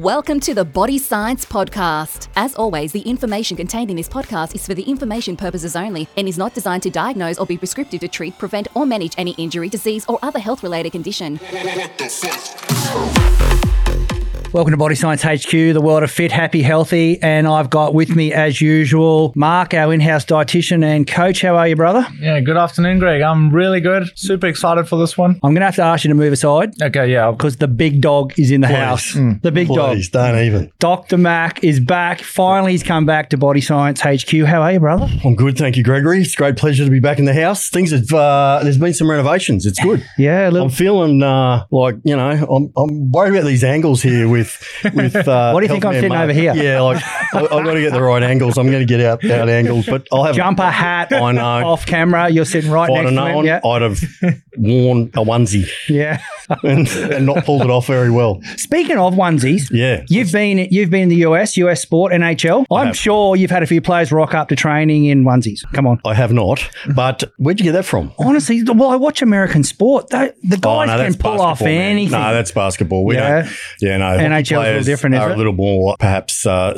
Welcome to the Body Science Podcast. As always, the information contained in this podcast is for the information purposes only and is not designed to diagnose or be prescriptive to treat, prevent, or manage any injury, disease, or other health related condition. Welcome to Body Science HQ, the world of fit, happy, healthy. And I've got with me, as usual, Mark, our in house dietitian and coach. How are you, brother? Yeah, good afternoon, Greg. I'm really good. Super excited for this one. I'm going to have to ask you to move aside Okay, yeah. because the big dog is in the house. The big dog. Please, don't even. Dr. Mac is back. Finally, he's come back to Body Science HQ. How are you, brother? I'm good, thank you, Gregory. It's a great pleasure to be back in the house. Things have, uh, there's been some renovations. It's good. Yeah, I'm feeling uh, like, you know, I'm, I'm worried about these angles here with. With uh, What do you think I'm sitting over here? Yeah, like, I, I've got to get the right angles. I'm going to get out, out angles, but I'll have Jumper hat I know. off camera. You're sitting right If I'd next have to him. Yeah. I'd have worn a onesie yeah. and, and not pulled it off very well. Speaking of onesies, Yeah. You've been you've been in the US, US sport, NHL. I'm have. sure you've had a few players rock up to training in onesies. Come on. I have not, but where'd you get that from? Honestly, well, I watch American sport. They, the guys Oh, no, can pull off man. anything. No, that's basketball. We Yeah. don't. Yeah, no. NHL's a hockey players different, is Are a little more, perhaps. Uh,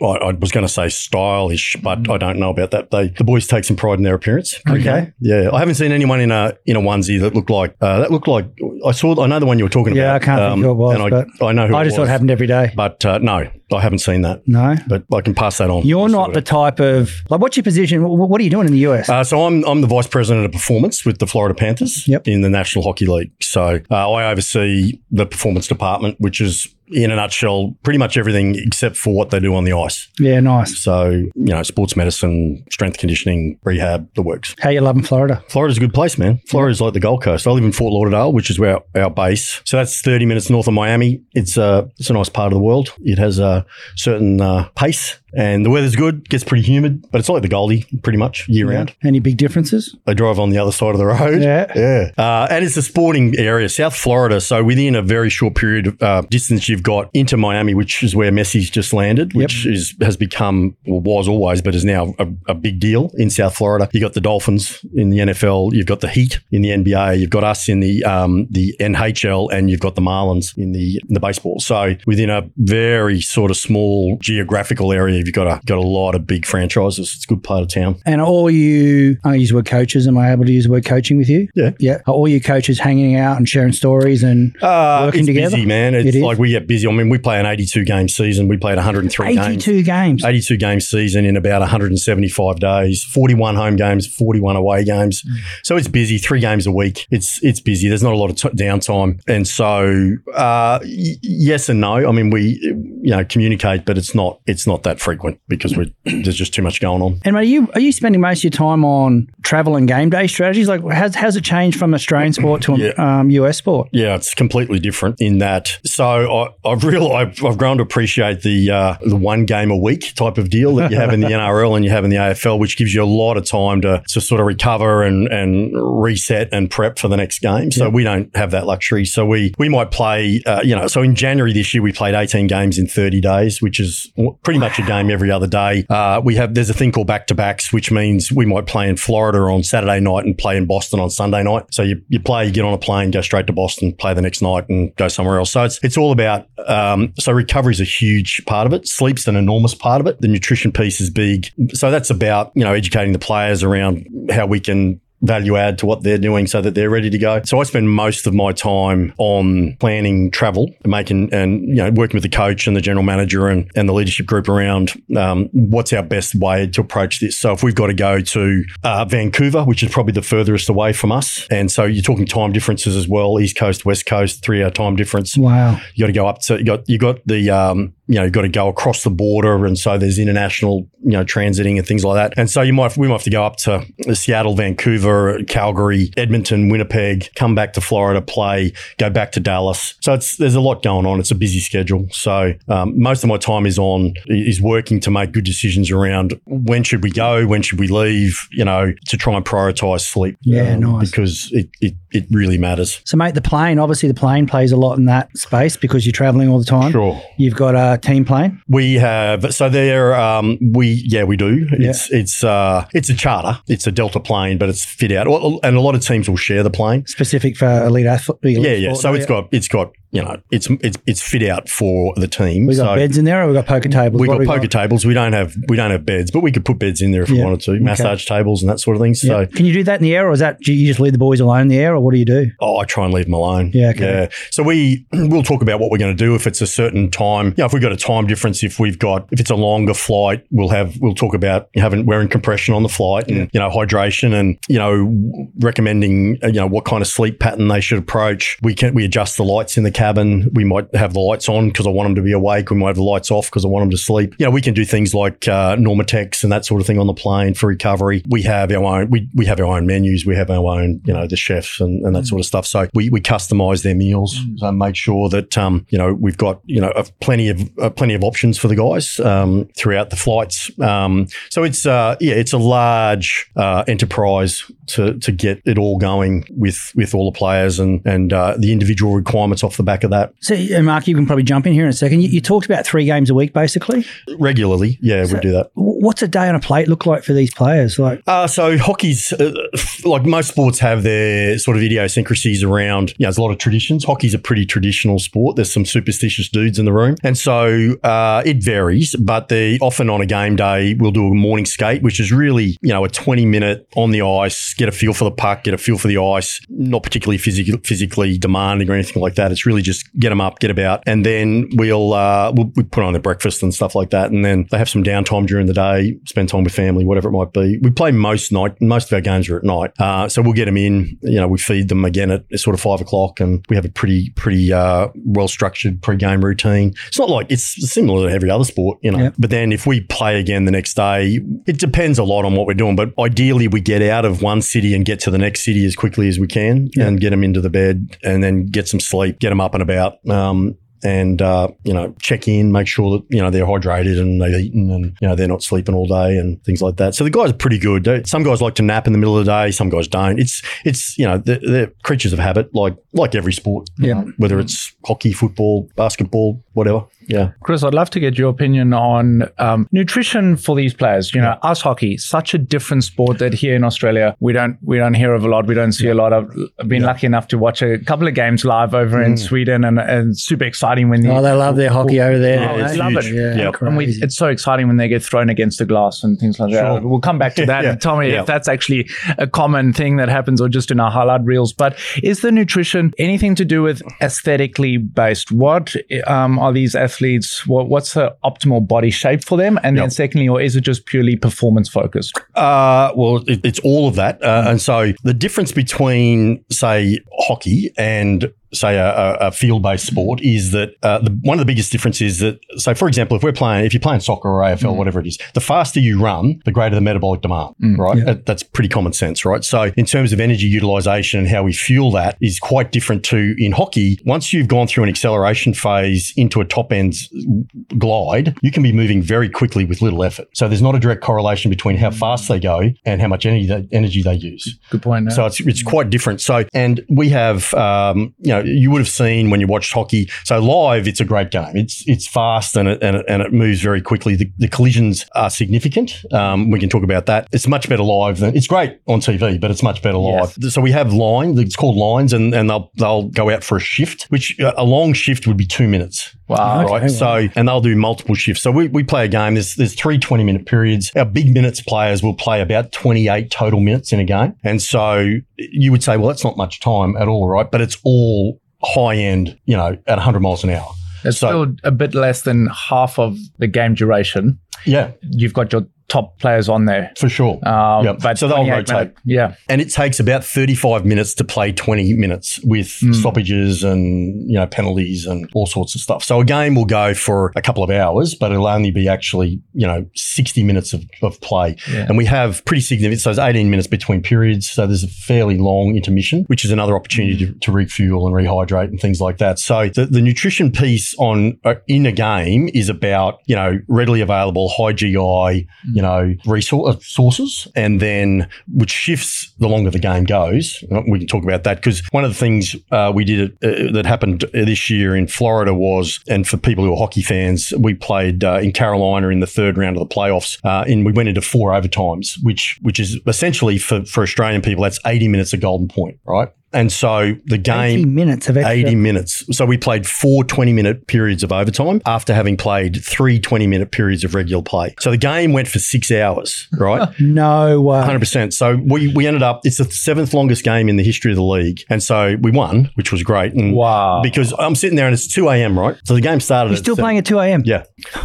I, I was going to say stylish, but I don't know about that. They the boys take some pride in their appearance. Okay. Yeah, I haven't seen anyone in a in a onesie that looked like uh, that looked like. I saw. I know the one you were talking Yeah, about. I can't think who it was, and I, but I know who I just thought it happened every day. But uh, no, I haven't seen that. No, But I can pass that on. you're not the type of like. What's your position? What are you doing in the US? Uh, so I'm I'm the vice president of performance with the Florida Panthers Yep. in the National Hockey League. So uh, I oversee the performance department, which is in a nutshell pretty much everything except for what they do on the ice. yeah, nice. So you know, sports medicine, strength conditioning, rehab, the works. How you loving Florida? Florida's a good place, man. Florida's like the Gold Coast. I live in Fort Lauderdale, which is where our, our base. So that's 30 minutes north of Miami. It's a, it's a nice part of the world. It has a certain uh, pace and the weather's good. Gets pretty humid, but it's like the Goldie pretty much year round. Any big differences? They drive on the other side of the road. Yeah. Yeah. Uh, and it's a sporting area, South Florida. So within a very short period of uh, distance, you've got into Miami, which is where Messi's just landed, which is has become, well, was always, but is now a, a big deal in South Florida. You've got the Dolphins in the NFL. You've got the Heat in the NBA. You've got us in the um, the NHL, and you've got the Marlins in the in the baseball. So within a very sort of small geographical area, you've got a got a lot of big franchises. It's a good part of town. And all you, going use the word coaches. Am I able to use the word coaching with you? Yeah. Yeah. Are all you coaches hanging out and sharing stories and Uh, Working it's together? busy, man. It's It like we get busy. I mean, we play an 82 game season. We played 103 games. 82 games? 82 game season in about 175 days, 41 home games, 41 away games. Mm. So it's busy, three games a week. It's it's busy. There's not a lot of t- downtime, and so uh, y- yes and no. I mean, we you know communicate, but it's not it's not that frequent because there's just too much going on. And are you are you spending most of your time on travel and game day strategies? Like, has has it changed from Australian sport to Yeah. um, US sport? Yeah, it's completely different in that. So I, I've real I've, I've grown to appreciate the uh, the one game a week type of deal that you have in the NRL and you have in the AFL, which gives you a lot of time to, to sort of recover and, and reset and prep for the next game. So we don't have that luxury. So we we might play, uh, you know. So in January this year, we played 18 games in 30 days, which is pretty much a game every other day. Uh, we have there's a thing called back to backs, which means we might play in Florida on Saturday night and play in Boston on Sunday night. So you, you play, you get on a plane, go straight to Boston, play the next night, and go somewhere else. So it's it's all about um, so recovery is a huge part of it. Sleep's an enormous part of it. The nutrition piece is big. So that's about you know educating the players around how we can value add to what they're doing so that they're ready to go. So I spend most of my time on planning travel, making and you know working with the coach and the general manager and, and the leadership group around um, what's our best way to approach this. So if we've got to go to uh, Vancouver, which is probably the furthest away from us, and so you're talking time differences as well, East Coast, West Coast, three hour time difference. Wow. You got to go up to you got you got the um, you know you got to go across the border, and so there's international you know transiting and things like that. And so you might we might have to go up to Seattle, Vancouver, Calgary, Edmonton, Winnipeg, come back to Florida, play, go back to Dallas. So it's there's a lot going on. It's a busy schedule. So um, most of my time is on is working to make good decisions around when should we go, when should we leave. You know to try and prioritize sleep. Yeah, nice. Because it, it it really matters. So, mate, the plane, obviously, the plane plays a lot in that space because you're traveling all the time. Sure. You've got a team plane. We have so there. Um, we yeah we do. It's it's uh it's a charter. It's a Delta plane, but it's fit out, and a lot of teams will share the plane. specific for elite athletes. Yeah, yeah. So it's got it's got you know, it's it's it's fit out for the team. We got So beds in there, or we got poker tables. we got do poker tables. We don't have we don't have beds, but we could put beds in there if we wanted to. Okay. Massage tables and that sort of thing. So Yeah. Can you do that in the air, or is that do you just leave the boys alone in the air, or what do you do? Oh, I try and leave them alone. Yeah, okay. So we we'll talk about what we're going to do if it's a certain time. Yeah, if we've got a time difference, if we've got if it's a longer flight, we'll have we'll talk about having wearing compression on the flight and you know hydration and you know recommending uh, you know what kind of sleep pattern they should approach. We can we adjust the lights in the cabin. We might have the lights on because I want them to be awake. We might have the lights off because I want them to sleep. You know, we can do things like uh, NormaTecs and that sort of thing on the plane for recovery. We have our own we, we have our own menus. We have our own you know the chefs and, and that sort of stuff. So we, we customize their meals so make sure that um, you know we've got you know plenty of uh, plenty of options for the guys um, throughout the flights. Um, so it's uh, yeah it's a large uh, enterprise to to get it all going with with all the players and and uh, the individual requirements off the back of that So, uh, Mark, you can probably jump in here in a second. You, you talked about three games a week, basically. regularly. Yeah, we do that. What's a day on a plate look like for these players? Like, Uh, so hockey's uh, like most sports have their sort of idiosyncrasies around. You know, there's a lot of traditions. Hockey's a pretty traditional sport. There's some superstitious dudes in the room, and so uh, it varies. But they often on a game day we'll do a morning skate, which is really you know a 20 minute on the ice, get a feel for the puck, get a feel for the ice. Not particularly physical, physically demanding or anything like that. It's really just get them up, get about, and then we'll uh, we'll, we put on their breakfast and stuff like that, and then they have some downtime during the day, spend time with family, whatever it might be. We play most night. Most of our games are at night, uh, so we'll get them in. You know, we feed them again at sort of five o'clock, and we have a pretty pretty uh, well structured pre-game routine. It's not like it's similar to every other sport, you know. Yeah. But then if we play again the next day, it depends a lot on what we're doing. But ideally, we get out of one city and get to the next city as quickly as we can, and get them into the bed, and then get some sleep, get them up and about. Um, and uh, you know check in, make sure that you know they're hydrated and they've eaten, and you know they're not sleeping all day and things like that. So the guys are pretty good. They- Some guys like to nap in the middle of the day, some guys don't. It's it's you know they're, they're creatures of habit, like like every sport. Yeah. whether it's hockey, football, basketball, whatever. Yeah. Chris, I'd love to get your opinion on um, nutrition for these players. You know, ice hockey, such a different sport that here in Australia we don't we don't hear of a lot. We don't see a lot of. I've been lucky enough to watch a couple of games live over in Sweden, and, and super exciting when oh, they love their hockey over there. Oh, they? love it. Yeah, Yep. And we, it's so exciting when they get thrown against the glass and things like that. We'll come back to that Yeah. and tell me Yeah. if that's actually a common thing that happens or just in our highlight reels. But is the nutrition anything to do with aesthetically based? What um, are these athletes? What, what's the optimal body shape for them? And then secondly, or is it just purely performance focused? Uh, well, it, it's all of that. Uh, and so the difference between, say, hockey and say a, a, field-based sport is that uh, the, one of the biggest differences is that so for example if we're playing if you're playing soccer or AFL whatever it is the faster you run the greater the metabolic demand right? That- that's pretty common sense right? So in terms of energy utilization and how we fuel that is quite different to in hockey. Once you've gone through an acceleration phase into a top end glide you can be moving very quickly with little effort. So there's not a direct correlation between how fast they go and how much energy they, energy they use. Good point. so it's it's quite different. So and we have um, you know you would have seen when you watched hockey. So live, it's a great game. It's it's fast and it and it, and it moves very quickly. The, the collisions are significant. Um, we can talk about that. It's much better live than it's great on TV, but it's much better live. So we have line. It's called lines, and and they'll they'll go out for a shift, which uh, a long shift would be two minutes. Wow. Okay, Right. So, and they'll do multiple shifts. So we, we play a game. There's, there's three 20 minute periods. Our big minutes players will play about 28 total minutes in a game. And so you would say, well, that's not much time at all, right? But it's all high end, you know, at 100 miles an hour. It's So- still a bit less than half of the game duration. Yeah, You've got your top players on there. for sure. Um, Yep. But So they'll rotate. minute- yeah. and it takes about 35 minutes to play 20 minutes with stoppages and you know penalties and all sorts of stuff so a game will go for a couple of hours but it'll only be actually you know 60 minutes of, of play Yeah. and we have pretty significant so it's 18 minutes between periods so there's a fairly long intermission which is another opportunity to, to refuel and rehydrate and things like that so the, the nutrition piece on uh, in a game is about you know readily available high gi you know resource uh, sources and then which shifts the longer the game goes. Uh, we can talk about that because one of the things uh, we did uh, that happened this year in Florida was and for people who are hockey fans we played uh, in Carolina in the third round of the playoffs uh, and we went into four overtimes which which is essentially for, for Australian people that's 80 minutes of golden point right And so the 80 game. minutes of extra. 80 minutes. So we played four 20 minute periods of overtime after having played three 20 minute periods of regular play. So the game went for six hours, right? No way. 100%. So we, we ended up, it's the seventh longest game in the history of the league. And so we won, which was great. And Wow. Because I'm sitting there and it's 2 a.m., right? So the game started. You're still seven- playing at 2 a.m. Yeah.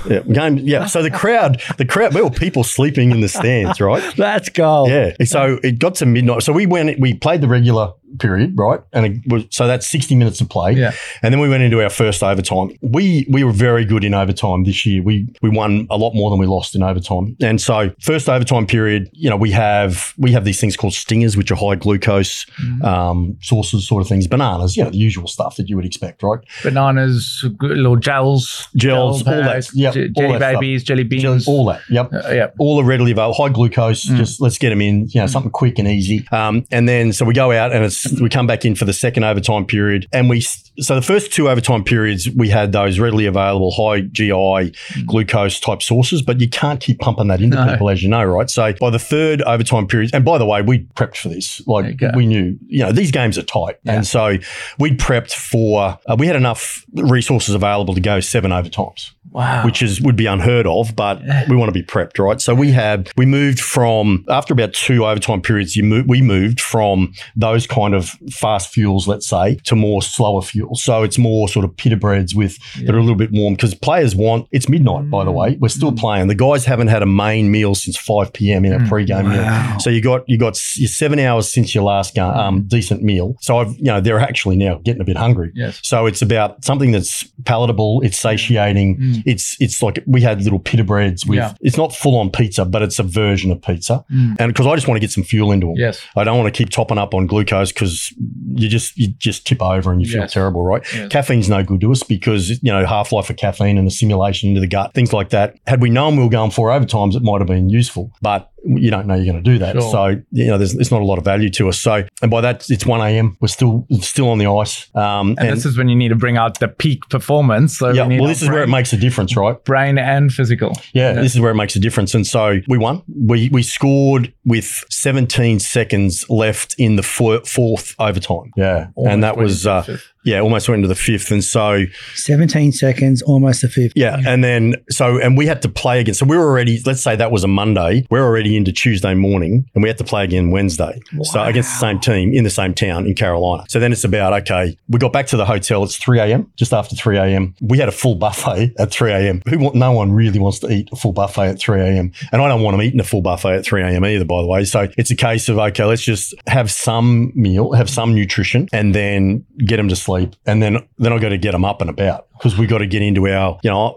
Yeah. Game. Yeah. So the crowd, the crowd, there were people sleeping in the stands, right? That's gold. Yeah. So it got to midnight. So we went, we played the regular period, right? And it was, so that's 60 minutes of play. Yeah. And then we went into our first overtime. We we were very good in overtime this year. We we won a lot more than we lost in overtime. And so first overtime period, you know, we have we have these things called stingers, which are high glucose um, sources, sort of things. Bananas, you know, the usual stuff that you would expect, right? Bananas, little gels, Gels, gel all that. Yep, j- all jelly that stuff. babies, jelly beans. All that. Yep. Uh, yeah. all are readily available. High glucose, just let's get them in. You know, something quick and easy. Um, and then so we go out and it's we come back in for the second overtime period, and we so the first two overtime periods we had those readily available high GI glucose type sources, but you can't keep pumping that into No. people, as you know, right? So by the third overtime period, and by the way, we prepped for this. Like we knew, you know, these games are tight, Yeah. and so we prepped for. Uh, we had enough resources available to go seven overtimes Wow. which is would be unheard of, but we want to be prepped, right? So we had we moved from after about two overtime periods, you mo- we moved from those kind of fast fuels, let's say, to more slower fuels. So it's more sort of pita breads with that are a little bit warm because players want. It's midnight, by the mm. way. We're still mm. playing. The guys haven't had a main meal since five p.m. in a mm. pre-game Wow. meal. So you got you got seven hours since your last ga- um, decent meal. So I've you know they're actually now getting a bit hungry. Yes. So it's about something that's palatable, it's satiating. It's it's like we had little pita breads with Yeah. it's not full on pizza, but it's a version of pizza. Mm. And because I just want to get some fuel into them. Yes. I don't want to keep topping up on glucose because you just you just tip over and you feel Yes. Terrible, right? Yes. Caffeine's no good to us because you know half life of caffeine and the simulation into the gut, things like that. Had we known we were going four overtimes, it might have been useful, but you don't know you're going to do that. Sure. So you know, there's it's not a lot of value to us. So and by that it's one a.m. We're still still on the ice. Um, And, this is when you need to bring out the peak performance. So yeah, we well, this is where it makes a difference, right? brain and physical. Yeah, this is where it makes a difference. And so we won. We we scored with 17 seconds left in the four, fourth overtime. Yeah, Almost and that was uh, yeah, almost went into the fifth. And so 17 seconds, almost the fifth. yeah, and then so and we had to play again. So we were already. Let's say that was a Monday. We're already into Tuesday morning, and we had to play again Wednesday. So against the same team in the same town in Carolina. So then it's about okay. We got back to the hotel. It's 3 a.m. Just after 3 a.m. We had a full buffet at 3 a.m. Who want? No one really wants to eat a full buffet at 3 a.m. And I don't want them eating a full buffet at 3 a.m. either. By the way, so it's a case of okay, let's just have some meal, have some nutrition, and then get them to sleep, and then then I got to get them up and about because we got to get into our you know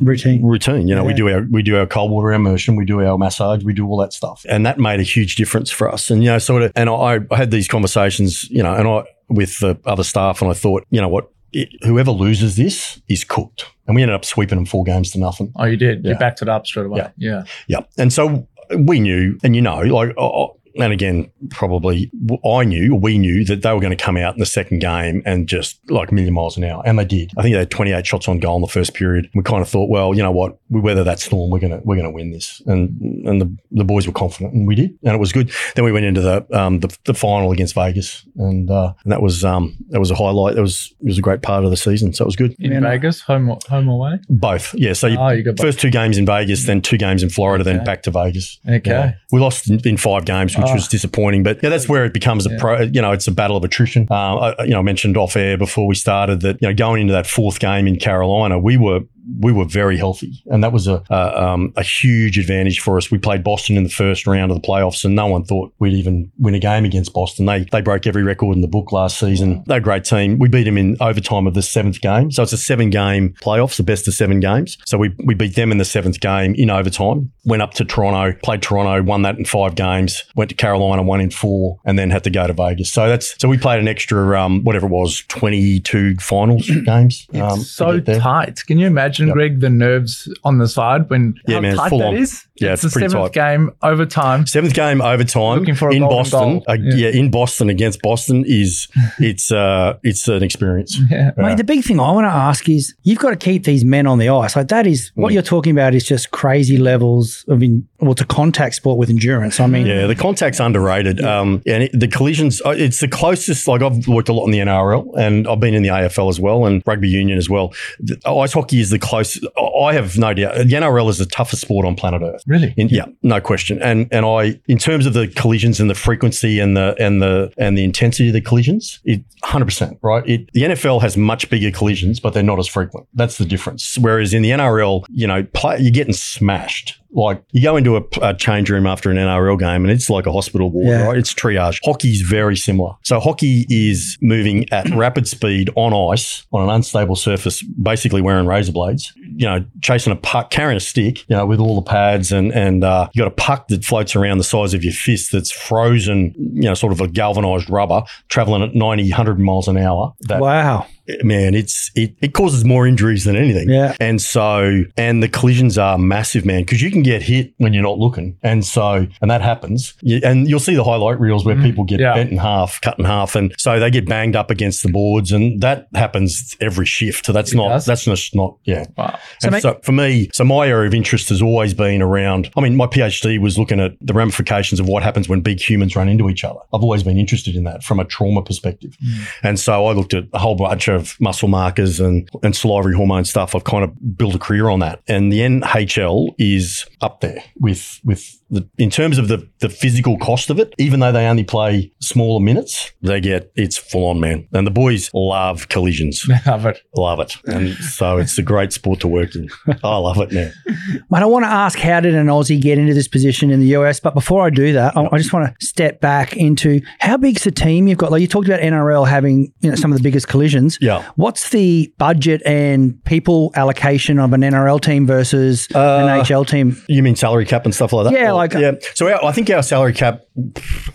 Routine. routine. You know, we do our we do our cold water immersion, we do our massage, we do all that stuff, and that made a huge difference for us. And you know, sort of, and I, I had these conversations, you know, and I with the other staff, and I thought, you know what, it, whoever loses this is cooked, and we ended up sweeping them four games to nothing. Oh, you did. You backed it up straight away. Yeah. Yeah. Yeah, and so we knew, and you know, like. uh, and again, probably I knew, or we knew that they were going to come out in the second game and just like a million miles an hour, and they did. I think they had 28 shots on goal in the first period. We kind of thought, well, you know what, we weather that storm, we're gonna we're gonna win this, and and the, the boys were confident, and we did, and it was good. Then we went into the um, the, the final against Vegas, and uh, and that was um that was a highlight. That was it was a great part of the season, so it was good. In Yeah. Vegas, home or, home away. Both, yeah. So you, Oh, you got both. first two games in Vegas, then two games in Florida, then back to Vegas. Okay. Yeah. We lost in, in five games, which Oh. was disappointing. But yeah, that's where it becomes a Yeah. pro. You know, it's a battle of attrition. Um, I, you know, I mentioned off air before we started that you know going into that fourth game in Carolina, we were we were very healthy, and that was a a, um, a huge advantage for us. We played Boston in the first round of the playoffs, and no one thought we'd even win a game against Boston. They they broke every record in the book last season. They're a great team. We beat them in overtime of the seventh game, so it's a seven game playoffs, the best of seven games. So we we beat them in the seventh game in overtime. Went up to Toronto, played Toronto, won that in five games. Went to Carolina, won in four, and then had to go to Vegas. So that's so we played an extra um, whatever it was, twenty two finals games. um, so tight. Can you imagine imagine, Greg, the nerves on the side when Yeah, how man, it's tight full that on. is? Yeah, it's, it's the pretty seventh tight. game overtime. Seventh game overtime Looking for a in Boston. goal. Uh, Yeah. yeah. in Boston against Boston is it's uh it's an experience. Yeah. Mate, the big thing I want to ask is you've got to keep these men on the ice. Like that is what Mm. you're talking about is just crazy levels of in, well, it's a contact sport with endurance. I mean, Yeah, the contact's underrated. Um, and it, the collisions, uh, it's the closest. Like I've worked a lot in the NRL, and I've been in the AFL as well, and rugby union as well. The, ice hockey is the closest. I have no doubt. The NRL is the toughest sport on planet Earth. Really? In, yeah, no question. And and I, in terms of the collisions and the frequency and the and the and the intensity of the collisions, it 100 percent right. It, the NFL has much bigger collisions, but they're not as frequent. That's the difference. Whereas in the NRL, you know, play, you're getting smashed. Like you go into a, a change room after an NRL game, and it's like a hospital ward, Yeah. right? It's triage. Hockey's very similar. So hockey is moving at rapid speed on ice on an unstable surface, basically wearing razor blades. You know, chasing a puck, carrying a stick, you know, with all the pads, and and uh, you got a puck that floats around the size of your fist that's frozen, you know, sort of a galvanized rubber, traveling at 90, 100 miles an hour. That wow. Man, it's it, it causes more injuries than anything. Yeah. And so and the collisions are massive, man, because you can get hit when you're not looking. And so and that happens. You, and you'll see the highlight reels where mm-hmm. people get yeah. bent in half, cut in half, and so they get banged up against the boards, and that happens every shift. So that's not does? that's just not yeah. Wow. So so for me, so my area of interest has always been around. I mean, my PhD was looking at the ramifications of what happens when big humans run into each other. I've always been interested in that from a trauma perspective, mm. and so I looked at a whole bunch of muscle markers and and salivary hormone stuff. I've kind of built a career on that, and the NHL is up there with with the in terms of the the physical cost of it. Even though they only play smaller minutes, they get it's full on, man. And the boys love collisions, Love it. love it, and so it's a great sport to work in. I love it now. Mate, I want to ask how did an Aussie get into this position in the US? But before I do that, I, I just want to step back into how big's the team you've got? Like you talked about NRL having you know some of the biggest collisions. Yeah. What's the budget and people allocation of an NRL team versus an uh, NHL team? You mean salary cap and stuff like that? Yeah, Or- like- yeah. So our, I think our salary cap,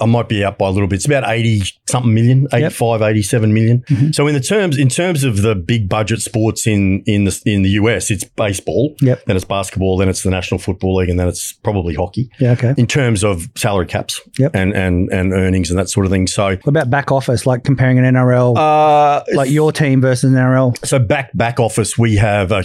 I might be out by a little bit. It's about eighty something million, 85, 87 million. Mm-hmm. So in the terms in terms of the big budget sports in in the in the US, it's baseball. Yep. Then it's basketball. Then it's the National Football League, and then it's probably hockey. Yeah, okay. In terms of salary caps Yep. and and and earnings and that sort of thing. So. What about back office, like comparing an NRL, Uh, like your team versus an NRL? So back back office, we have a,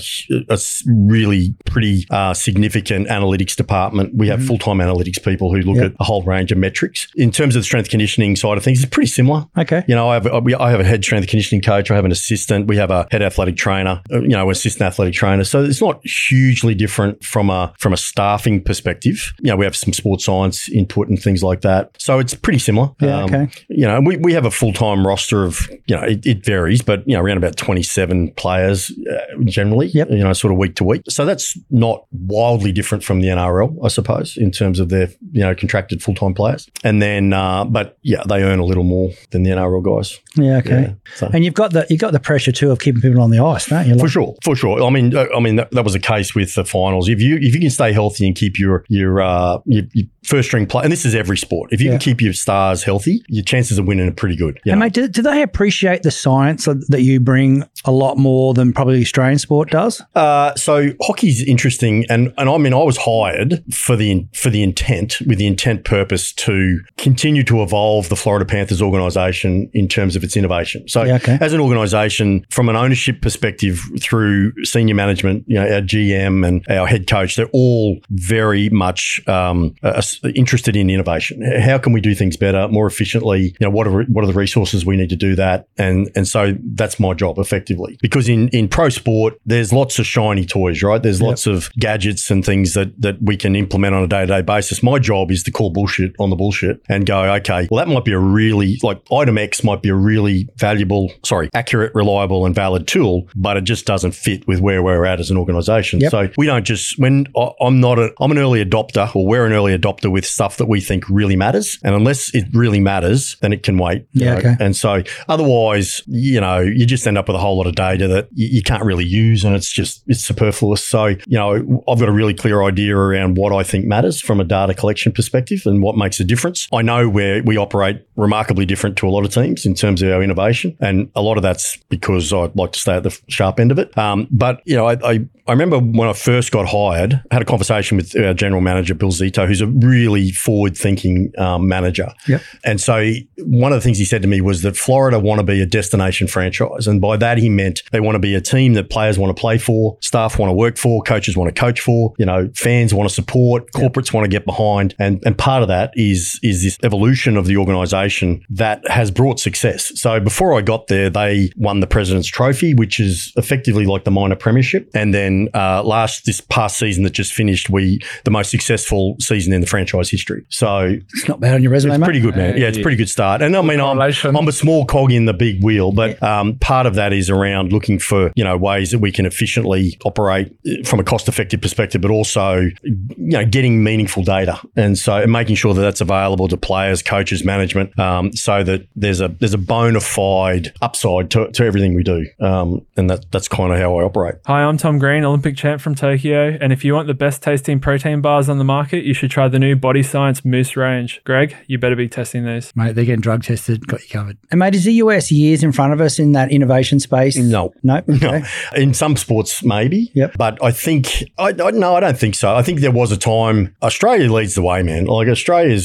a really pretty uh, significant analytics department. We have full time analytics people who look Mm-hmm. Yep. at a whole range of metrics. In terms of the strength conditioning side of things, it's pretty similar. Okay. You know, I have, a- I have a head strength conditioning coach. I have an assistant. We have a head athletic trainer. uh, You know, assistant athletic trainer. So it's not hugely different from a from a staffing perspective. You know, we have some sports science input and things like that. So it's pretty similar. Um, okay. You know, we, we have a full time roster of you know it, it varies, but you know around about twenty seven players uh, generally. Yep. You know, sort of week to week. So that's not wildly different from the NRL, I suppose, in terms of their you know contracted full time players. And then, uh, but yeah, they earn a little more than the NRL guys. Yeah, okay. Yeah, so. And you've got the you got the pressure too of keeping people on the ice, don't you? For sure, for sure. I mean, I mean that, that was a case with the finals. If you if you can stay healthy and keep your your uh, your, your first string play, and this is every sport. If you Yeah. can keep your stars healthy, your chances of winning are pretty good. And know. mate, do, do they appreciate the science that that you bring a lot more than probably Australian sport does? Uh, so hockey's interesting, and and I mean I was hired for the for the intent with the intent purpose to continue to evolve the Florida Panthers organisation in terms of its innovation. So Yeah, okay. as an organisation, from an ownership perspective, through senior management, you know our GM and our head coach, they're all very much um, uh, interested in innovation. How can we do things better, more efficiently? You know what are what are the resources we need to do that? And and so that's my job effectively because in in pro sport there's lots of shiny toys, right? There's lots of gadgets and things that that we can implement on a day to day basis. My job is to call bullshit on the bullshit and go, okay, well that might be a really like item X might be a really valuable, sorry, accurate, reliable, and valid tool, but it just doesn't fit with where we're at as an organization. Yep. So we don't just when I- I'm not a I'm an early adopter or we're an early adopter with stuff that we think really matters, and unless it really matters, then it can wait. Yeah, okay. And so otherwise, you know, you just end up with a whole lot of data that you, you can't really use, and it's just it's superfluous. So you know, I've got a really clear idea around what I think matters from a data collection perspective and what makes a a difference. I know where we operate remarkably different to a lot of teams in terms of our innovation, and a lot of that's because I like to stay at the sharp end of it. Um, but you know, I, I I remember when I first got hired, I had a conversation with our general manager, Bill Zito, who's a really forward thinking um, manager. Yep. And so one of the things he said to me was that Florida want to be a destination franchise. And by that, he meant they want to be a team that players want to play for, staff want to work for, coaches want to coach for, you know, fans want to support, corporates want to get behind. And, and part of that is, is this evolution of the organization that has brought success. So before I got there, they won the President's Trophy, which is effectively like the minor premiership. And then uh, last, this past season that just finished, we, the most successful season in the franchise history. So It's not bad on your resume, it's mate. pretty good, man. Yeah, it's a pretty good start. And I mean, I'm. I'm a small cog in the big wheel, but um, part of that is around looking for you know ways that we can efficiently operate uh, from a cost effective perspective, but also you know getting meaningful data, and so and making sure that that's available to players, coaches, management, um, so that there's a there's a bona fide upside to, to everything we do, um, and that that's kind of how I operate. Hi, I'm Tom Green, Olympic champ from Tokyo. And if you want the best tasting protein bars on the market, you should try the new Body Science Moose range. Greg, you better be testing these. Mate, they're getting drug tested, got you covered. And mate, is the US years in front of us in that innovation space? No. No. Okay. No. In some sports, maybe. Yep. But I think, I, I no, I don't think so. I think there was a time Australia leads the way, man. Like Australia's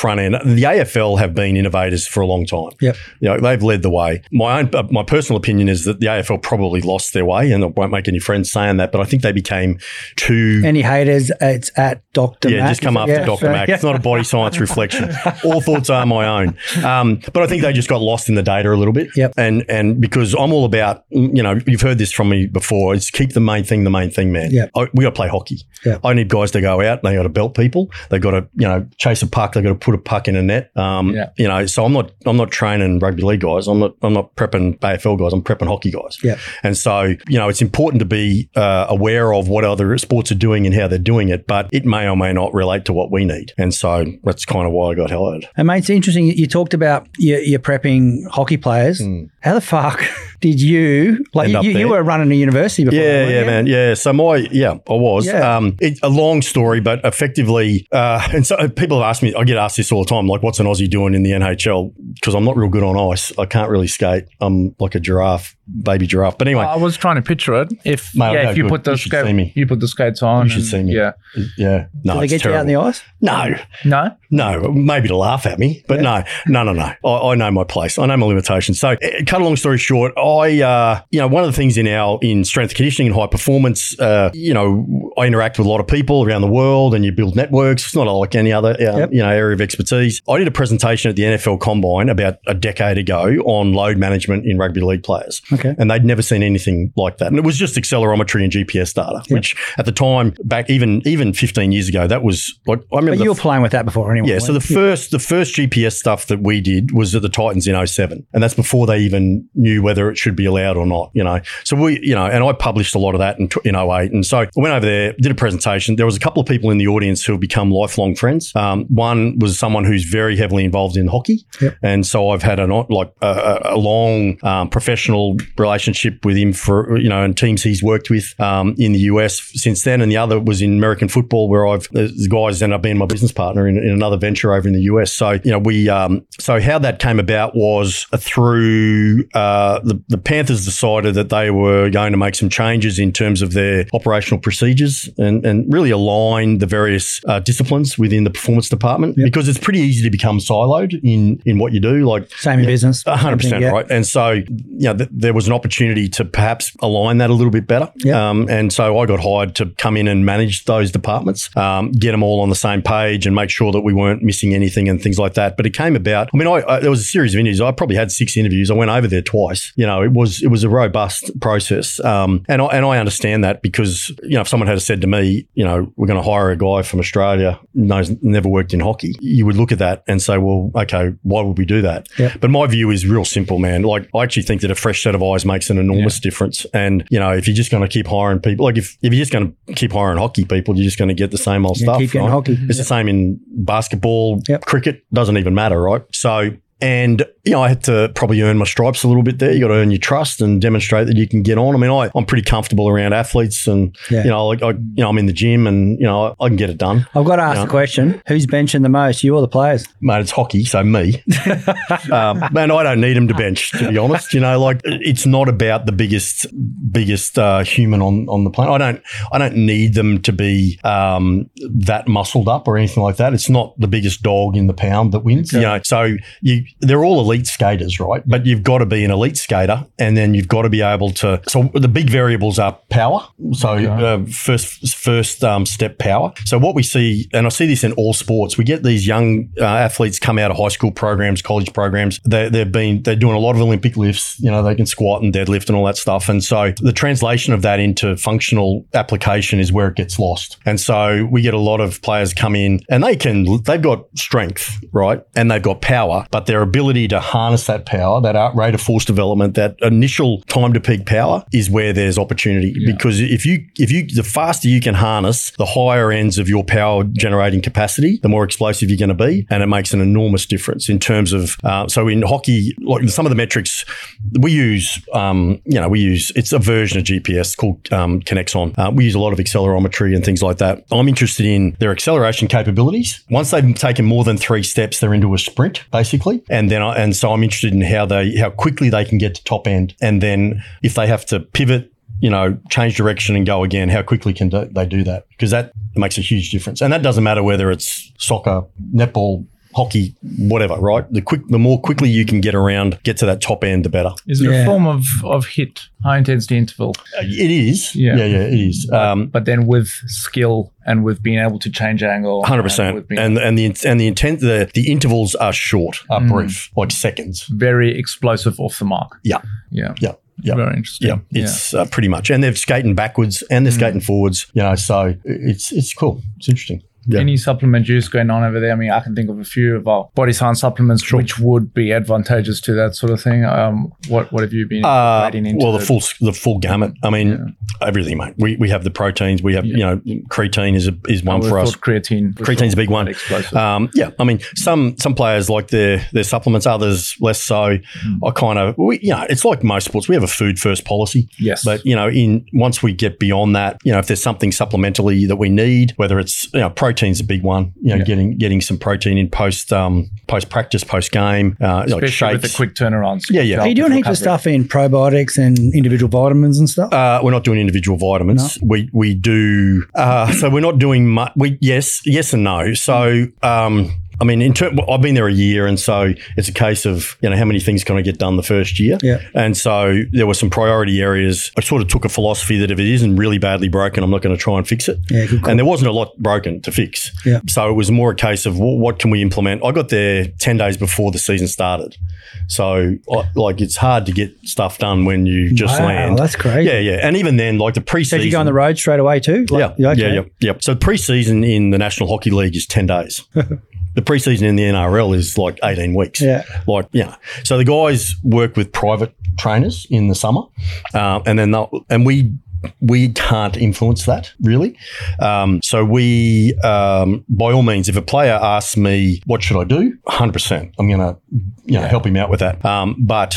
front end. The AFL have been innovators for a long time. Yep. You know, they've led the way. My own, uh, my personal opinion is that the AFL probably lost their way, and I won't make any friends saying that, but I think they became too. Any haters? It's at Dr. Yeah, Mac. just come after Yeah, Dr. so- Mac. yeah. It's not a body science reflection. All thoughts are my own. Um, but I think they just got lost in the data a little bit. Yep. And and because I'm all about, you know, you've heard this from me before. It's keep the main thing the main thing, man. Yep. I, we got to play hockey. Yep. I need guys to go out. They got to belt people. They got to, you know, chase a puck. They got to put a puck in a net. Um, Yeah. You know, so I'm not I'm not training rugby league guys. I'm not I'm not prepping AFL guys. I'm prepping hockey guys. Yep. And so, you know, it's important to be uh, aware of what other sports are doing and how they're doing it, but it may or may not relate to what we need. And so that's kind of why I got hired. And mate, it's interesting. You- talked about you, you're prepping hockey players. How the fuck did you like? You, you, you were running a university before. Yeah, yeah, you? man. Yeah. So my, yeah, I was. Yeah. Um, it's a long story, but effectively, uh, and so people have asked me, I get asked this all the time, like, what's an Aussie doing in the NHL? Because I'm not real good on ice. I can't really skate. I'm like a giraffe, baby giraffe. But anyway, I was trying to picture it. If Mate, yeah, okay, if you good. put the You should skate, see me. you put the skates on. You should and- see me. Yeah. yeah. No, Did they it's get you out in the terrible. ice? No, No. No, maybe to laugh at me, but no, no, no, no. I, I know my place. I know my limitations. So, eh, cut a long story short, I, uh, you know, one of the things in our in strength conditioning and high performance, uh, you know, I interact with a lot of people around the world, and you build networks. It's not like any other, uh, Yep. you know, area of expertise. I did a presentation at the NFL Combine about a decade ago on load management in rugby league players, Okay. and they'd never seen anything like that. And it was just accelerometry and GPS data, which at the time, back even even 15 years ago, that was like I remember. But you were playing with that before anyway. yeah, so the first the first GPS stuff that we did was at the Titans in 07. And that's before they even knew whether it should be allowed or not, you know. So we, you know, and I published a lot of that in, in 08. And so I went over there, did a presentation. There was a couple of people in the audience who have become lifelong friends. Um, one was someone who's very heavily involved in hockey. Yep. And so I've had a like a, a- long um, professional relationship with him for you know and teams he's worked with um, in the US since then. And the other was in American football where I've the the guys ended up being my business partner in, in another venture over in the US. So you know we um, so how that came about was through uh, the the Panthers decided that they were going to make some changes in terms of their operational procedures and and really align the various uh, disciplines within the performance department because it's pretty easy to become siloed in in what you do. Like Same in business. a hundred percent yeah. right. And so, you know, th- there was an opportunity to perhaps align that a little bit better. Yeah. Um, and so I got hired to come in and manage those departments, um, get them all on the same page and make sure that we weren't missing anything and things like that. But it came about, I mean, I, I, there was a series of interviews. I probably had six interviews. I went over there twice. You know, it was, it was a robust process. Um, and I, and I understand that because, you know, if someone had said to me, you know, we're going to hire a guy from Australia, knows, never worked in hockey, you would look at that and say, well, okay, why would we do that? Yeah. But my view is real simple, man. Like I actually think that a fresh set of eyes makes an enormous difference. And you know, if you're just going to keep hiring people, like if, if you're just going to keep hiring hockey people, you're just going to get the same old Yeah, stuff. keep getting right? hockey. It's the same in basketball, Yep. cricket doesn't even matter, right? So and you know, I had to probably earn my stripes a little bit there. You got to earn your trust and demonstrate that you can get on. I mean, I, I'm pretty comfortable around athletes, and Yeah. you know, like I, you know, I'm in the gym, and you know, I, I can get it done. I've got to ask Yeah. the question: Who's benching the most, you or the players? Mate, it's hockey, so me. um, man, I don't need him to bench, to be honest. You know, like it's not about the biggest, biggest uh, human on on the planet. I don't, I don't need them to be um, that muscled up or anything like that. It's not the biggest dog in the pound that wins. You know, so you, they're all elite skaters, right? But you've got to be an elite skater, and then you've got to be able to. So the big variables are power. So uh, first, first um, step power. So what we see, and I see this in all sports, we get these young uh, athletes come out of high school programs, college programs. They, they've been they're doing a lot of Olympic lifts. You know, they can squat and deadlift and all that stuff. And so the translation of that into functional application is where it gets lost. And so we get a lot of players come in and they can they've got strength, right, and they've got power, but their ability to harness that power, that rate of force development, that initial time to peak power, is where there's opportunity. Because if you if you the faster you can harness the higher ends of your power generating capacity, the more explosive you're going to be, and it makes an enormous difference in terms of. Uh, so in hockey, like some of the metrics we use, um, you know, we use it's a version of GPS called um, Kinexon. Uh, we use a lot of accelerometry and things like that. I'm interested in their acceleration capabilities. Once they've taken more than three steps, they're into a sprint basically, and then I, and so I'm interested in how they how quickly they can get to top end, and then if they have to pivot you know, change direction and go again, how quickly can they do that? Because that makes a huge difference. And that doesn't matter whether it's soccer, netball, hockey, whatever, right? The quick, the more quickly you can get around, get to that top end, the better. Is it Yeah. a form of, of hit, high intensity interval, Uh, It is. Yeah. Yeah, yeah, it is. Um, but then with skill and with being able to change angle? Hundred and percent, and and the and the intent the the intervals are short, are brief, like seconds. very explosive off the mark. Yeah, Yeah. yeah, yeah. Very interesting. Yeah, it's uh, pretty much, and they're skating backwards and they're Mm. skating forwards. You know, so it's it's cool. It's interesting. Yeah. Any supplement use going on over there? I mean, I can think of a few of our body science supplements which would be advantageous to that sort of thing. Um, what what have you been Uh, well, the full the full gamut. I mean, everything, mate. We, we have the proteins. We have you know, creatine is a, is one for us. creatine. Creatine's a big one. Um, yeah, I mean, some some players like their their supplements, others less so. Hmm. I kind of, we, you know, it's like most sports. We have a food first policy. yes, But you know, in once we get beyond that, you know, if there's something supplementally that we need, whether it's you know, protein's a big one. You know, Yeah. getting getting some protein in post um, post practice, post game, uh, like especially with the quick turnarounds. Yeah, yeah. Are you doing with heaps of stuff in probiotics and individual vitamins and stuff? Uh, we're not doing individual vitamins. We we do. Uh, so we're not doing much. We yes yes and no. So. Um, I mean, in term, I've been there a year, and so it's a case of you know how many things can I get done the first year. Yeah. And so there were some priority areas. I sort of took a philosophy that if it isn't really badly broken, I'm not going to try and fix it. Yeah, good call. And there wasn't a lot broken to fix. Yeah. So it was more a case of what, what can we implement. I got there ten days before the season started, so I, like it's hard to get stuff done when you just Wow, land. that's crazy. Yeah, yeah. And even then, like the preseason. Did you go on the road straight away too? Like- yeah, okay. yeah, yeah, yeah. So preseason in the National Hockey League is 10 days. the preseason in the NRL is like 18 weeks. Yeah. Like, yeah. So the guys work with private trainers in the summer. Um, and then, they'll- and we, we can't influence that really. Um, so we, um, by all means, if a player asks me, what should I do? 100%. I'm going to, you know, help him out with that. Um, but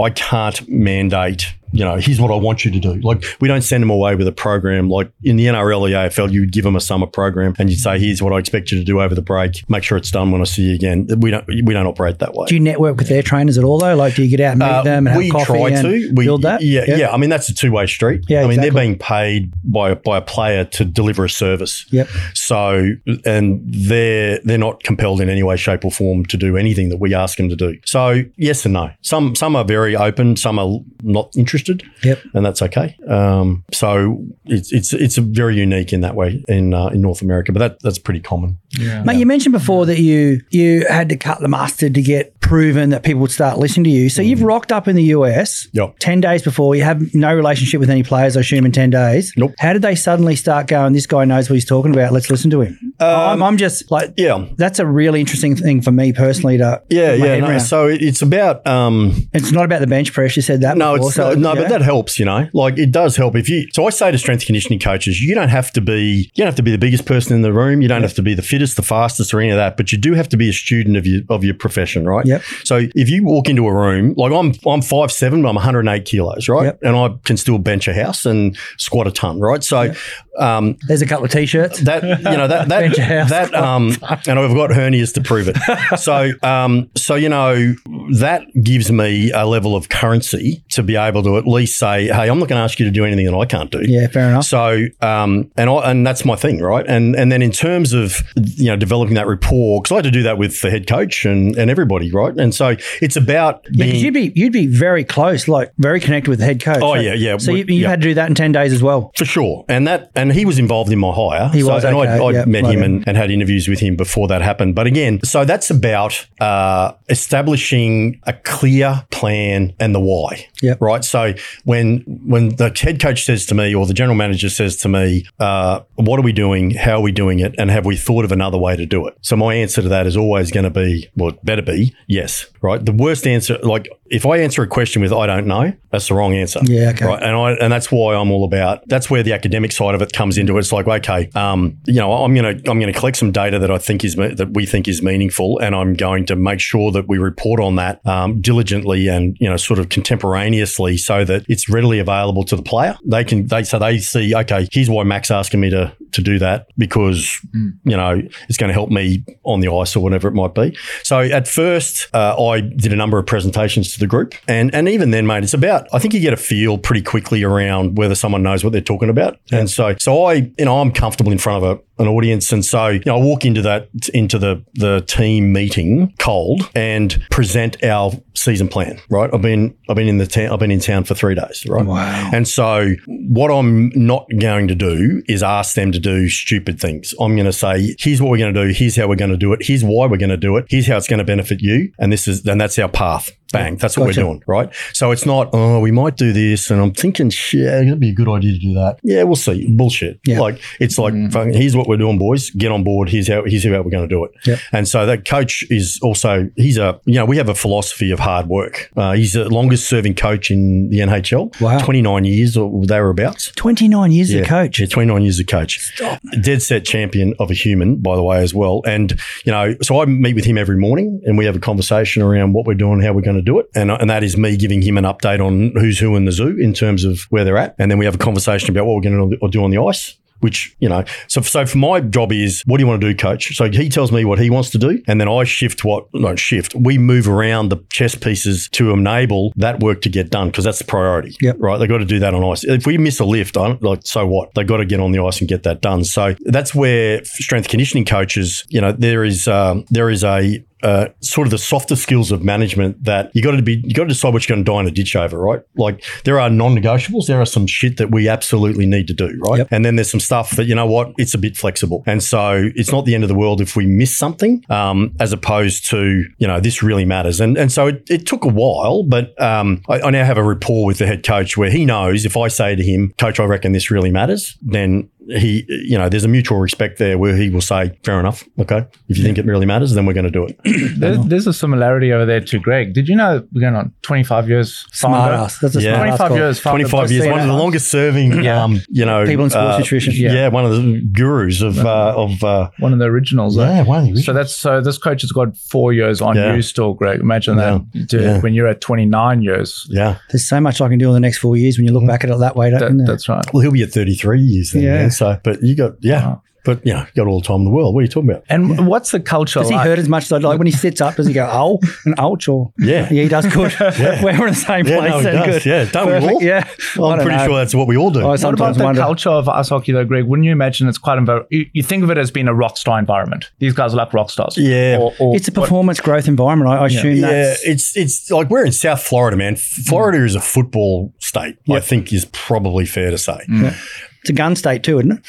I can't mandate, you know, here's what I want you to do. Like, we don't send them away with a program. Like in the NRL the AFL, you would give them a summer program and you'd say, here's what I expect you to do over the break. Make sure it's done when I see you again. We don't, we don't operate that way. Do you network with their trainers at all though? Like, do you get out and meet Uh, them and have we coffee try and to we, build that? Yeah, yeah, I mean, that's a two way street. Yeah, I mean, they're being paid by by a player to deliver a service. Yep. So, and they're they're not compelled in any way, shape, or form to do anything that we ask them to do. So, yes and no. Some some are very open. Some are not interested. Yep. and that's okay. Um, so it's it's it's very unique in that way in uh, in North America, but that that's pretty common. Yeah. Mate, you mentioned before that you you had to cut the mustard to get proven that people would start listening to you. So you've rocked up in the US Mm. Yep. 10 days before. You have no relationship with any players, I assume, in 10 days. Nope. How did they suddenly start going, this guy knows what he's talking about, let's listen to him? I'm, I'm just like, yeah. that's a really interesting thing for me personally to Yeah, yeah. No, so it's about um, it's not about the bench press. You said that. No, before, it's so, not, no, but that helps, you know. Like it does help if you. So I say to strength conditioning coaches, you don't have to be, you don't have to be the biggest person in the room. You don't have to be the fittest, the fastest, or any of that. But you do have to be a student of your of your profession, right? Yep. So if you walk into a room, like I'm, I'm five seven, but I'm 108 kilos, right? Yep. And I can still bench a house and squat a ton, right? So. Um, There's a couple of t-shirts. that you know that that Bench a house. that um and I've got hernias to prove it. So um so you know that gives me a level of currency to be able to at least say, hey, I'm not going to ask you to do anything that I can't do. Yeah, fair enough. So, um, and I, and that's my thing, right? And and then in terms of you know developing that rapport, because I had to do that with the head coach and, and everybody, right? And so it's about Yeah, being you'd be you'd be very close, like very connected with the head coach. Oh, So- yeah, yeah. So We- you, you yeah. had to do that in ten days as well. For sure, and that and he was involved in my hire. He so, was, and okay, I, I yeah, met right him and, and had interviews with him before that happened. But again, so that's about uh, establishing a clear plan and the why. Yep. Right. So when when the head coach says to me or the general manager says to me, uh, "What are we doing? How are we doing it? And have we thought of another way to do it?" So my answer to that is always going to be, well, it better be yes. Right. The worst answer, like if I answer a question with "I don't know," that's the wrong answer. Yeah, okay. Right and I and that's why I'm all about. That's where the academic side of it comes into it. It's like, okay, um, you know, I'm gonna I'm gonna collect some data that I think is that we think is meaningful, and I'm going to make sure that we report on that um, diligently and you know, sort of contemporaneously, so that it's readily available to the player. They can they so they see, okay, here's why Mac's asking me to to do that because you know it's going to help me on the ice or whatever it might be. So at first, uh, I did a number of presentations to the group, and and even then, mate, it's about I think you get a feel pretty quickly around whether someone knows what they're talking about, and so so I you know I'm comfortable in front of a an audience, and so you know I walk into that into the the team meeting cold and present our season plan. Right, I've been I've been in the town I've been in town for three days. Right, Wow. and so what I'm not going to do is ask them to do stupid things. I'm going to say, here's what we're going to do. Here's how we're going to do it. Here's why we're going to do it. Here's how it's going to benefit you. And this is, and that's our path. Bang. That's what Gotcha. we're doing. Right. So it's not, oh, we might do this. And I'm thinking, shit, it'd be a good idea to do that. Yeah, we'll see. Bullshit. Yeah. Like, it's like, fucking, here's what we're doing, boys. Get on board. Here's how, here's how we're going to do it. Yep. And so that coach is also, he's a, you know, we have a philosophy of hard work. Uh, he's the longest serving coach in the NHL. Wow. 29 years or thereabouts. Twenty nine years as a coach. Yeah, 29 years as a coach. Dead set champion of a human, by the way, as well. And, you know, so I meet with him every morning and we have a conversation around what we're doing, how we're going to do it. And, and that is me giving him an update on who's who in the zoo in terms of where they're at. And then we have a conversation about what we're going to do on the ice. Which you know, so so for my job is what do you want to do, coach? So he tells me what he wants to do, and then I shift what no shift. We move around the chess pieces to enable that work to get done because that's the priority. Yep. Right, they got to do that on ice. If we miss a lift, I don't, like so what? They got to get on the ice and get that done. So that's where strength conditioning coaches, you know, there is um, there is a uh, sort of the softer skills of management that you got to be you got to decide what you're going to die in a ditch over, right? Like there are non-negotiables. There are some shit that we absolutely need to do, right? Yep. And then there's some stuff that you know what it's a bit flexible, and so it's not the end of the world if we miss something, um, as opposed to you know this really matters. And and so it, it took a while, but um, I, I now have a rapport with the head coach where he knows if I say to him, Coach, I reckon this really matters, then he, you know, there's a mutual respect there where he will say, fair enough. Okay. If you think it really matters, then we're going to do it. There, there's a similarity over there to Greg. Did you know we're going on 25 years? Smart founder? ass. That's a Yeah. smart 25 call. years. 25 years, one of the longest serving, Yeah. um, you know, People in sports uh, nutrition. Yeah. Yeah. one of the gurus of, uh, of, uh, One of the originals. yeah, right? one of the So that's so this coach has got four years on Yeah. you still, Greg. Imagine Yeah. that to, Yeah. when you're at 29 years. yeah. There's so much I can do in the next four years when you look back at it that way. Don't That, that's right. Well, he'll be at 33 years then. Yeah. Man. So, but you got, yeah. Wow. But, you know, you got all the time in the world. What are you talking about? And what's the culture Does he like? hurt as much? Though? Like when he sits up, does he go oh and ouch or Yeah. yeah he does good. yeah. We're in the same Yeah, place. no, he does. good. Yeah, don't we all? Yeah, Well, I I'm pretty know. sure that's what we all do. I What about sometimes the wonder. culture of ice hockey, though, Greg? Wouldn't you imagine it's quite envir- you, you think of it as being a rock star environment? These guys are like rock stars. Yeah. Or, or It's a performance growth environment. I, I assume Yeah, that's it's it's like we're in South Florida, man. Florida mm. is a football state. I think is probably fair to say. Mm. It's a gun state too, isn't it?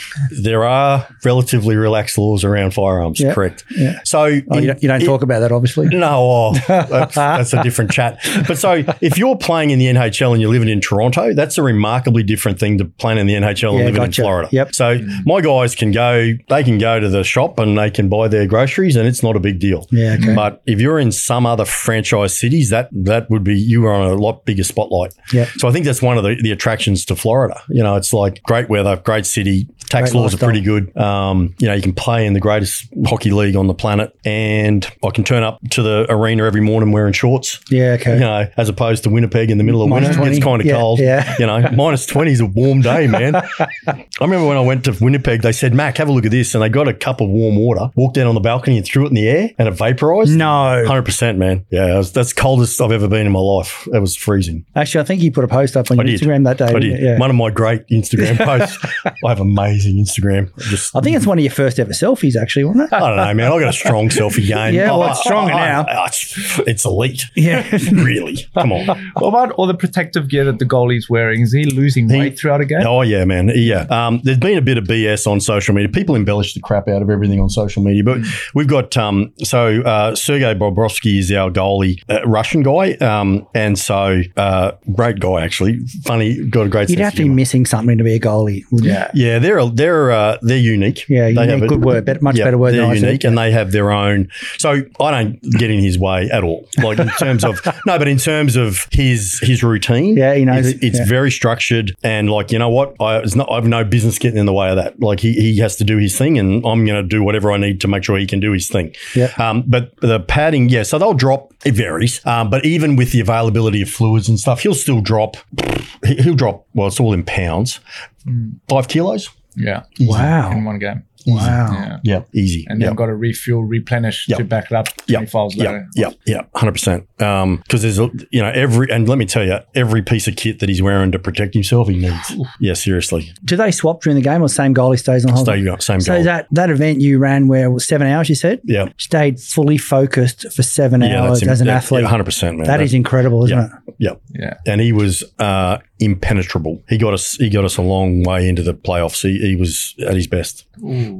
There are relatively relaxed laws around firearms, Yeah. correct? Yeah. So Oh, in- you don't, you don't talk about that, obviously. No, oh, that's, that's a different chat. But so if you're playing in the NHL and you're living in Toronto, that's a remarkably different thing to playing in the NHL and Yeah, living gotcha. in Florida. Yep. So my guys can go, they can go to the shop and they can buy their groceries and it's not a big deal. Yeah, okay. But if you're in some other franchise cities, that that would be you are on a lot bigger spotlight. Yeah. So I think that's one of the, the attractions to Florida. You know, it's like great weather, great city, tax Great laws lifestyle. are pretty good. Um, you know, you can play in the greatest hockey league on the planet, and I can turn up to the arena every morning wearing shorts. Yeah, okay. You know, as opposed to Winnipeg in the middle of Minus winter, 20. it's kind of Yeah, cold. yeah. You know, minus twenty is a warm day, man. I remember when I went to Winnipeg, they said, "Mac, have a look at this," and they got a cup of warm water, walked down on the balcony, and threw it in the air, and it vaporized. No. Hundred percent, man. Yeah, was, that's the coldest I've ever been in my life. It was freezing. Actually, I think you put a post up on I. Instagram that day. I did. Yeah. One of my great Instagram posts. I have amazing Instagram. Just I think it's one of your first ever selfies, actually, wasn't it? I don't know, man. I got a strong selfie game. Yeah, well, it's stronger I- I- now. I- it's, it's elite. Yeah. really. Come on. What about all the protective gear that the goalie's wearing? Is he losing He- weight throughout a game? Oh yeah, man. Yeah. Um, there's been a bit of BS on social media. People embellish the crap out of everything on social media, but we've got um, so uh, Sergei Bobrovsky is our goalie, uh, Russian guy, um, and so uh, great guy actually. Funny, got a great. You'd sense have to be missing something to be a goalie, wouldn't you? Yeah. Yeah, they're they're uh, they're unique. Yeah, They unique, have a- good word, much yeah, better word They're than I unique, and they have their own. So I don't get in his way at all. Like in terms of no, but in terms of his his routine, Yeah, he knows it's, it's yeah. very structured, and like you know what, I not, I have no business getting in the way of that. Like he he has to do his thing, and I'm going to do whatever I need to make sure he can do his thing. Yeah. Um, but the padding, yeah, so they'll drop. It varies, um, but even with the availability of fluids and stuff, he'll still drop. He'll drop. Well, it's all in pounds. Five kilos. Yeah. Wow. In one game. Wow. Yeah. Yeah, easy. And yeah. then got to refuel, replenish Yep. to back it up Yep. 25 hours Yeah, later. yeah, yeah, hundred percent. Because there's, a, you know, every and let me tell you, every piece of kit that he's wearing to protect himself, he needs. Yeah, seriously. Do they swap during the game or same goalie stays on hold? Stay up, same So goal. that, that event you ran where it was seven hours, you said? yeah, Stayed fully focused for seven yeah, hours im- as an yeah, athlete. hundred percent, man. that is incredible, isn't yeah, it? yeah, Yeah. and he was uh, impenetrable. He got us. He got us a long way into the playoffs. He, he was at his best.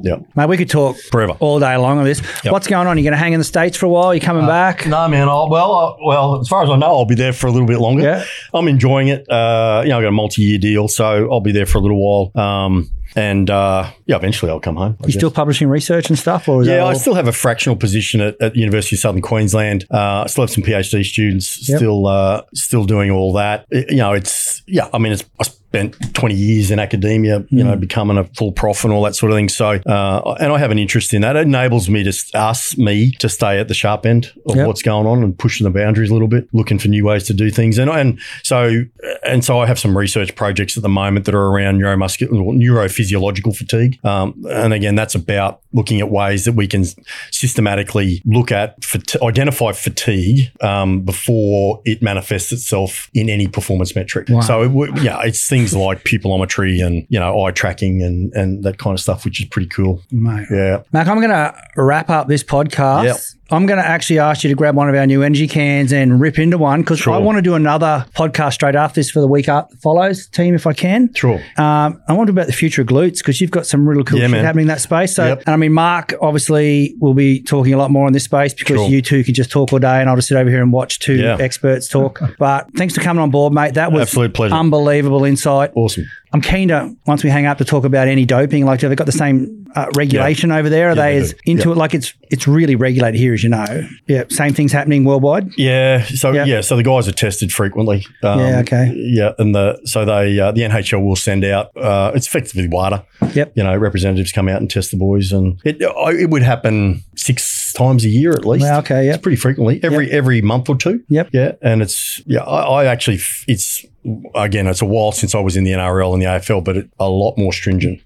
Yeah, Mate, we could talk forever. all day long on this. Yep. What's going on? You going to hang in the States for a while? You coming back? No, man. I'll, well, uh, well, as far as I know, I'll be there for a little bit longer. Yeah. I'm enjoying it. Uh, you know, I got a multi-year deal, so I'll be there for a little while. Um, and uh, yeah, eventually I'll come home. I You guess. still publishing research and stuff? Or is Yeah, all- I still have a fractional position at, at the University of Southern Queensland. Uh, I still have some PhD students Yep. still uh, still doing all that. It- you know, it's yeah. I mean, it's I spent twenty years in academia. You Mm. know, becoming a full prof and all that sort of thing. So, uh, and I have an interest in that. It enables me to us me to stay at the sharp end of Yep. what's going on and pushing the boundaries a little bit, looking for new ways to do things. And and so and so I have some research projects at the moment that are around neuromuscular neurophysiological fatigue. Um, and again, that's about looking at ways that we can systematically look at fat- identify fatigue um, before it manifests itself in any performance metric. Wow. So it, yeah, it's things like pupillometry and you know eye tracking and and that kind of stuff, which is pretty cool. Mate. Yeah. Mac, I'm going to wrap up this podcast. Yep. I'm going to actually ask you to grab one of our new energy cans and rip into one because Sure. I want to do another podcast straight after this for the week up follows team if I can. Sure. Um, I want to talk about the future of glutes because you've got some really cool Yeah, shit man. happening in that space. So, Yep. and I mean, Mark obviously will be talking a lot more on this space because Sure. you two can just talk all day and I'll just sit over here and watch two Yeah. experts talk. But thanks for coming on board, mate. That was Absolute pleasure. unbelievable insight. Awesome. I'm keen to once we hang up to talk about any doping. Like, have they got the same uh, regulation over there? Are Yeah, they they as into Yeah. it? Like, it's it's really regulated here, as you know. Yeah, same things happening worldwide. Yeah. So Yeah. yeah. So the guys are tested frequently. Um, Yeah, okay. Yeah, and the so they uh, the NHL will send out. Uh, it's effectively WADA. Yep. You know, representatives come out and test the boys, and it it would happen six times a year at least. Okay, yep. It's pretty frequently, every every month or two. Yep. Yeah, and it's yeah. I, I actually it's again it's a while since I was in the NRL and the AFL, but it, a lot more stringent.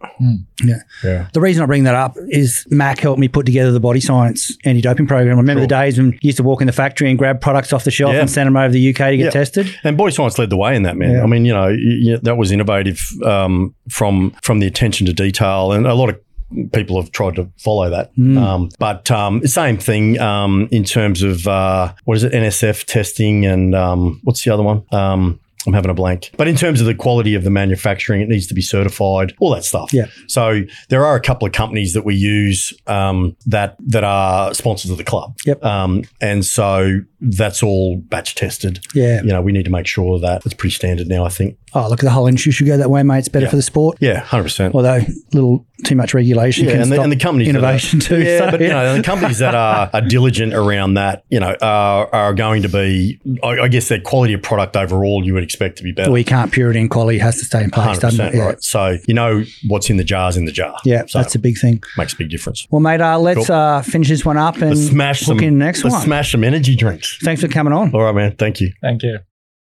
Yeah. Yeah. The reason I bring that up is Mac helped me put together the body science anti doping program. I remember the days when you used to walk in the factory and grab products off the shelf Yeah. and send them over to the UK to get Yeah. tested. And Body Science led the way in that, man. Yeah. I mean, you know, y- y- that was innovative um, from from the attention to detail, and a lot of people have tried to follow that. Um, but um, same thing um, in terms of uh, what is it, NSF testing, and um, what's the other one? I'm having a blank. But in terms of the quality of the manufacturing, it needs to be certified, all that stuff. Yeah. So there are a couple of companies that we use um, that that are sponsors of the club. Yep. Um, and so that's all batch tested. Yeah. You know, we need to make sure that it's pretty standard now. I think. Oh, look, at the whole industry should go that way, mate. It's better Yeah. for the sport. Yeah, hundred percent. Although a little too much regulation Yeah, can and the, stop and the companies that are- innovation too. Yeah, So, but you know, the companies that are, are diligent around that, you know, are, are going to be. I, I guess their quality of product overall, you would expect to be better. we can't purity and quality has to stay in place, doesn't it? Yeah. right. So you know what's in the jars in the jar. Yeah, so that's a big thing. makes a big difference. Well, mate, uh, let's Cool. uh, finish this one up and Let's smash book some. in the next let's one. smash some energy drinks. Thanks for coming on. All right, man. Thank you. Thank you.